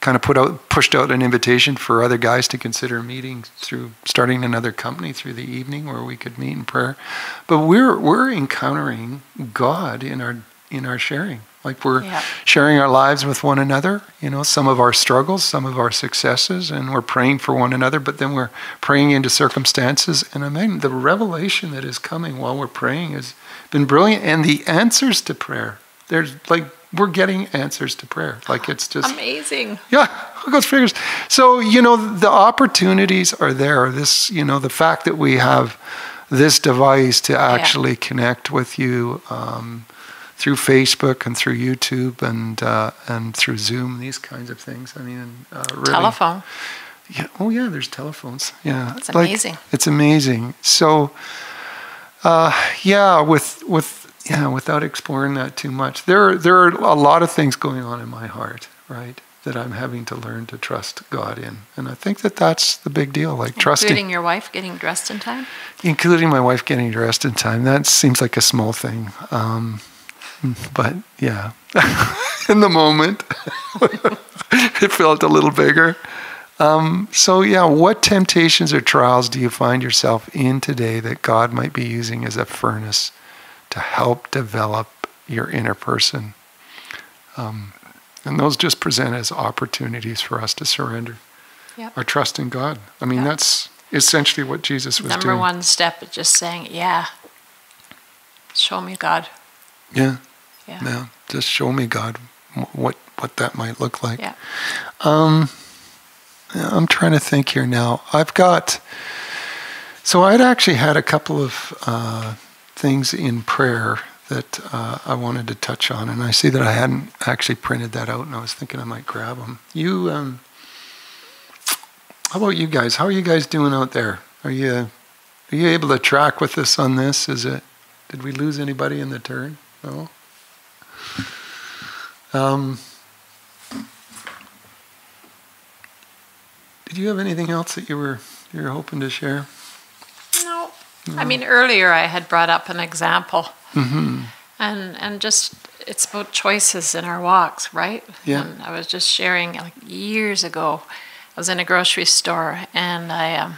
kind of put out pushed out an invitation for other guys to consider meeting through starting another company through the evening where we could meet in prayer. But we're we're encountering God in our in our sharing. Like we're yeah. sharing our lives with one another, you know, some of our struggles, some of our successes, and we're praying for one another, but then we're praying into circumstances. And I mean, the revelation that is coming while we're praying has been brilliant. And the answers to prayer, there's like, we're getting answers to prayer. Like it's just amazing. Yeah, who goes figures? So, you know, the opportunities are there. This, you know, the fact that we have this device to actually yeah. connect with you. Um, through Facebook and through YouTube and uh, and through Zoom, these kinds of things. I mean, uh, really, telephone. Yeah. Oh, yeah. There's telephones. Yeah. It's amazing. It's amazing. So, uh, yeah, with with yeah, without exploring that too much, there there are a lot of things going on in my heart, right? That I'm having to learn to trust God in, and I think that that's the big deal. Like including trusting, including your wife getting dressed in time. Including my wife getting dressed in time. That seems like a small thing. Um, but yeah, in the moment, it felt a little bigger. Um, so, yeah, what temptations or trials do you find yourself in today that God might be using as a furnace to help develop your inner person? Um, and those just present as opportunities for us to surrender yep. our trust in God. I mean, yep. that's essentially what Jesus was Number doing. Number one step is just saying, Yeah, show me God. Yeah. Yeah. yeah. Just show me, God, what what that might look like. Yeah. Um, I'm trying to think here now. I've got. So I'd actually had a couple of uh, things in prayer that uh, I wanted to touch on, and I see that I hadn't actually printed that out, and I was thinking I might grab them. You, um, how about you guys? How are you guys doing out there? Are you are you able to track with us on this? Is it? Did we lose anybody in the turn? No. Um, did you have anything else that you were you were hoping to share? No. no. I mean, earlier I had brought up an example, mm-hmm. and and just it's about choices in our walks, right? Yeah. And I was just sharing like years ago. I was in a grocery store and I um,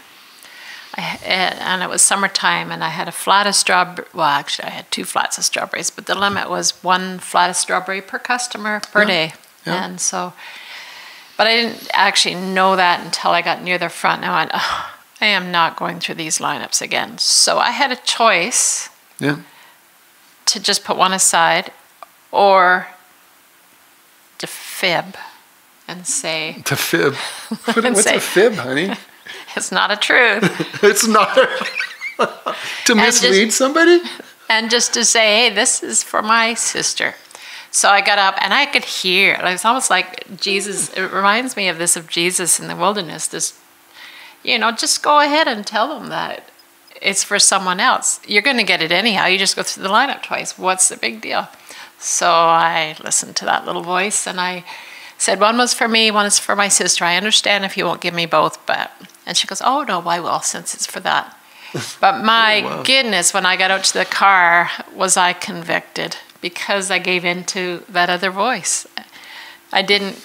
Eh, and it was summertime, and I had a flat of strawberry. Well, actually, I had two flats of strawberries, but the limit was one flat of strawberry per customer per yeah. day. Yeah. And so, but I didn't actually know that until I got near the front. And I went, oh, I am not going through these lineups again. So I had a choice. Yeah. To just put one aside, or to fib and say. To fib. What, what's say, a fib, honey? It's not a truth. it's not a, to mislead just, somebody. and just to say, hey, this is for my sister. So I got up and I could hear. It was almost like Jesus. It reminds me of this of Jesus in the wilderness. This, you know, just go ahead and tell them that it's for someone else. You're going to get it anyhow. You just go through the lineup twice. What's the big deal? So I listened to that little voice and I said, one was for me, one is for my sister. I understand if you won't give me both, but. And she goes, oh, no, why will, since it's for that. But my oh, wow. goodness, when I got out to the car, was I convicted because I gave in to that other voice. I didn't,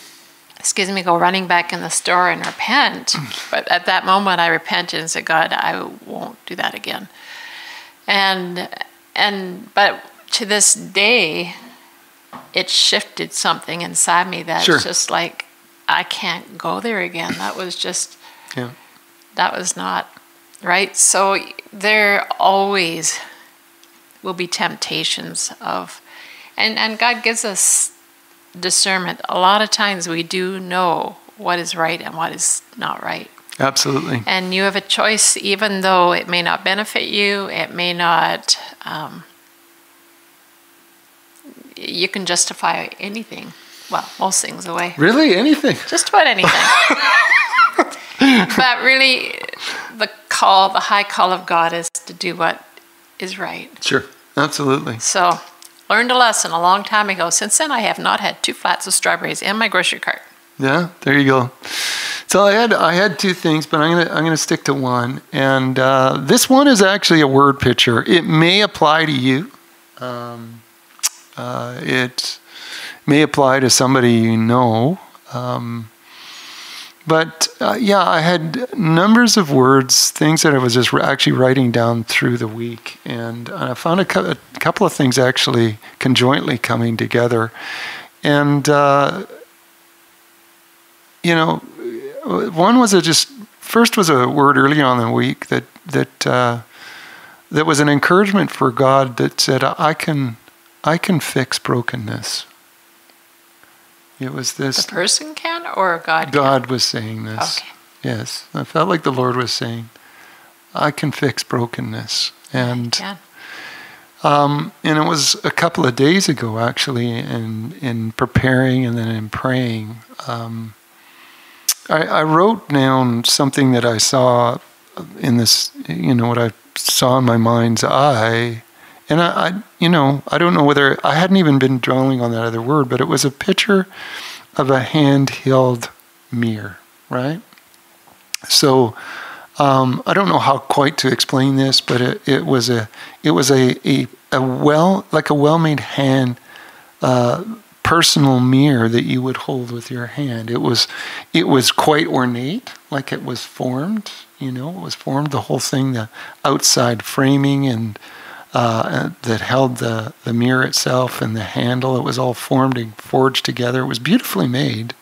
excuse me, go running back in the store and repent. but at that moment, I repented and said, God, I won't do that again. And, and, but to this day, it shifted something inside me that's sure. just like, I can't go there again. That was just, yeah. That was not right. So there always will be temptations of, and, and God gives us discernment. A lot of times we do know what is right and what is not right. Absolutely. And you have a choice, even though it may not benefit you, it may not, um, you can justify anything. Well, most things away. Really? Anything? Just about anything. but really, the call, the high call of God is to do what is right. Sure. Absolutely. So, learned a lesson a long time ago. Since then, I have not had two flats of strawberries in my grocery cart. Yeah, there you go. So I had I had two things, but I'm gonna I'm gonna stick to one. And uh, this one is actually a word picture. It may apply to you. Um, uh, it may apply to somebody you know. Um, but uh, yeah, I had numbers of words, things that I was just actually writing down through the week, and I found a, co- a couple of things actually conjointly coming together. And uh, you know, one was a just first was a word early on in the week that that uh, that was an encouragement for God that said, "I can, I can fix brokenness." It was this. The person can or God God was saying this. Okay. Yes. I felt like the Lord was saying, I can fix brokenness. And um, and it was a couple of days ago, actually, in, in preparing and then in praying. Um, I, I wrote down something that I saw in this, you know, what I saw in my mind's eye. And I, I, you know, I don't know whether I hadn't even been dwelling on that other word, but it was a picture of a handheld mirror, right? So um, I don't know how quite to explain this, but it, it was a it was a, a, a well like a well made hand uh, personal mirror that you would hold with your hand. It was it was quite ornate, like it was formed. You know, it was formed the whole thing, the outside framing and uh, that held the, the mirror itself and the handle. It was all formed and forged together. It was beautifully made.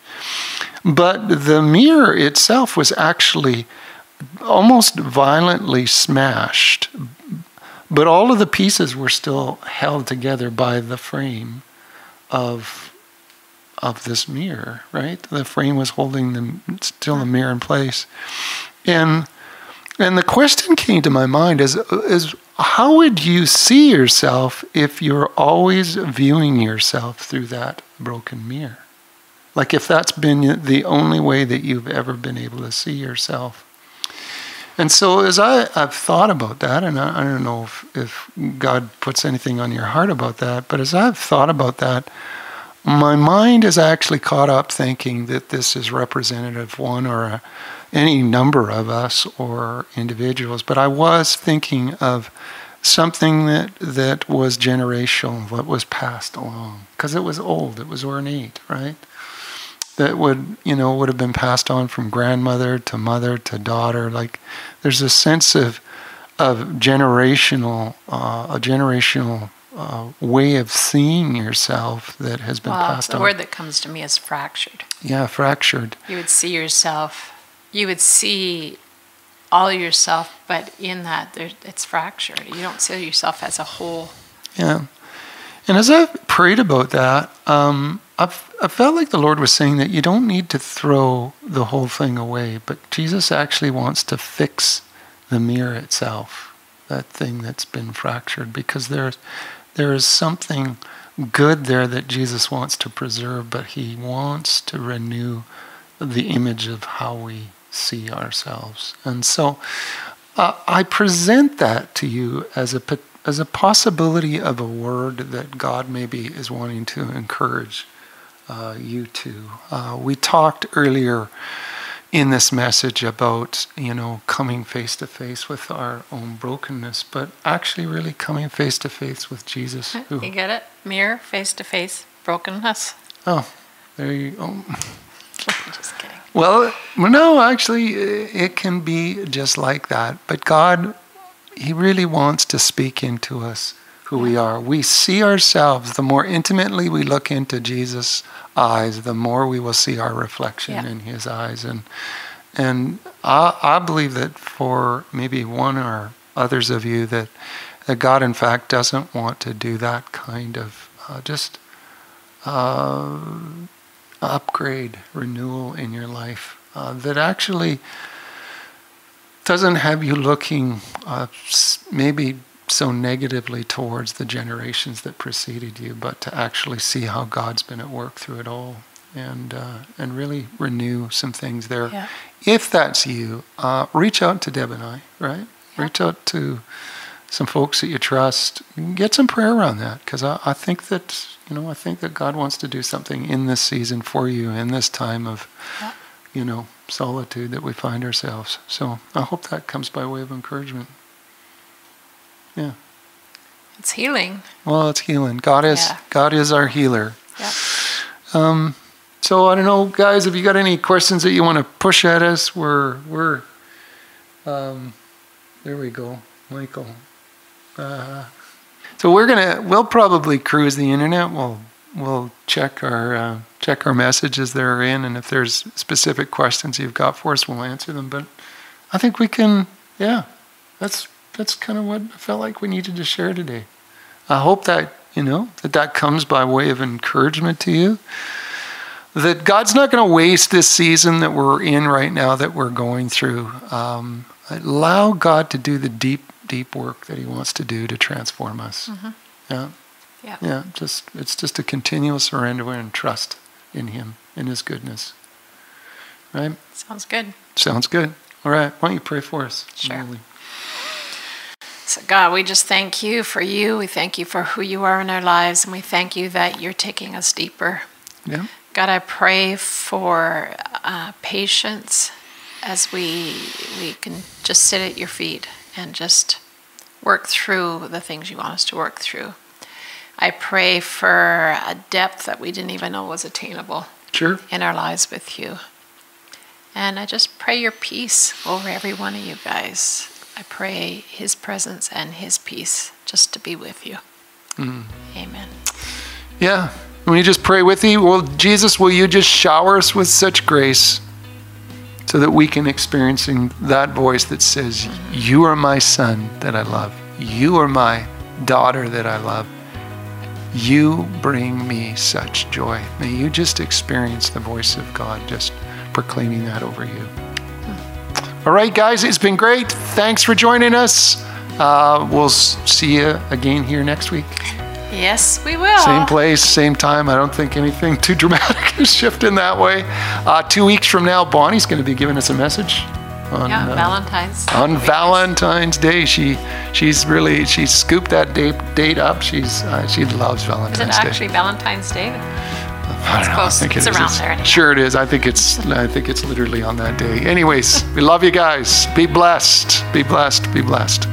But the mirror itself was actually almost violently smashed. But all of the pieces were still held together by the frame of of this mirror, right? The frame was holding the still the mirror in place. And and the question came to my mind is is how would you see yourself if you're always viewing yourself through that broken mirror? Like if that's been the only way that you've ever been able to see yourself. And so as I, have thought about that, and I, I don't know if, if God puts anything on your heart about that, but as I've thought about that, my mind is actually caught up thinking that this is representative one or a, any number of us or individuals, but I was thinking of something that, that was generational, that was passed along, because it was old, it was ornate, right? That would, you know, would have been passed on from grandmother to mother to daughter. Like, there's a sense of, of generational, uh, a generational uh, way of seeing yourself that has been well, passed the on. The word that comes to me is fractured. Yeah, fractured. You would see yourself you would see all yourself, but in that it's fractured. You don't see yourself as a whole. Yeah. And as I've prayed about that, um, I've, I felt like the Lord was saying that you don't need to throw the whole thing away, but Jesus actually wants to fix the mirror itself that thing that's been fractured because there's there is something good there that Jesus wants to preserve, but he wants to renew the image of how we see ourselves. And so uh, I present that to you as a as a possibility of a word that God maybe is wanting to encourage uh, you to. Uh, we talked earlier in this message about you know coming face to face with our own brokenness, but actually really coming face to face with Jesus. Who, you get it? Mirror face to face brokenness. Oh, there you go. Just kidding. Well, no, actually, it can be just like that. But God, He really wants to speak into us who we are. We see ourselves, the more intimately we look into Jesus' eyes, the more we will see our reflection yeah. in His eyes. And and I, I believe that for maybe one or others of you, that, that God, in fact, doesn't want to do that kind of uh, just uh, upgrade, renewal in your life. Uh, that actually doesn't have you looking uh, maybe so negatively towards the generations that preceded you, but to actually see how God's been at work through it all and uh, and really renew some things there. Yeah. If that's you, uh, reach out to Deb and I. Right, yeah. reach out to some folks that you trust. Get some prayer around that because I, I think that you know I think that God wants to do something in this season for you in this time of yeah. you know solitude that we find ourselves. So I hope that comes by way of encouragement. Yeah. It's healing. Well, it's healing. God is yeah. God is our healer. Yeah. Um, so I don't know, guys, if you got any questions that you want to push at us, we're we're um, there we go, Michael. Uh, so we're gonna we'll probably cruise the internet. We'll we'll check our uh, check our messages that are in, and if there's specific questions you've got for us, we'll answer them. But I think we can, yeah. That's that's kind of what I felt like we needed to share today. I hope that, you know, that that comes by way of encouragement to you. That God's not going to waste this season that we're in right now, that we're going through. Um, allow God to do the deep, deep work that He wants to do to transform us. Mm-hmm. Yeah. Yeah. Yeah. Just it's just a continual surrender and trust in Him, in His goodness. Right? Sounds good. Sounds good. All right. Why don't you pray for us? Sure. So, God, we just thank you for you. We thank you for who you are in our lives, and we thank you that you're taking us deeper. Yeah. God, I pray for uh, patience as we we can just sit at your feet and just work through the things you want us to work through. I pray for a depth that we didn't even know was attainable sure. in our lives with you. And I just pray your peace over every one of you guys. I pray His presence and His peace just to be with you. Mm. Amen. Yeah. Let me just pray with you. Well, Jesus, will you just shower us with such grace so that we can experiencing that voice that says, mm-hmm. You are my son that I love. You are my daughter that I love. You bring me such joy. May you just experience the voice of God just proclaiming that over you. All right, guys, it's been great. Thanks for joining us. Uh, we'll see you again here next week. Yes, we will. Same place, same time. I don't think anything too dramatic is shifting that way. Uh, two weeks from now, Bonnie's going to be giving us a message. On, yeah, uh, Valentine's. On Valentine's Day, she she's really she scooped that date date up. She's uh, she loves Valentine's Day. Is it actually Day. Valentine's Day? I don't know. I think it's it around there. Anyway. Sure, it is. I think it's. I think it's literally on that day. Anyways, we love you guys. Be blessed. Be blessed. Be blessed.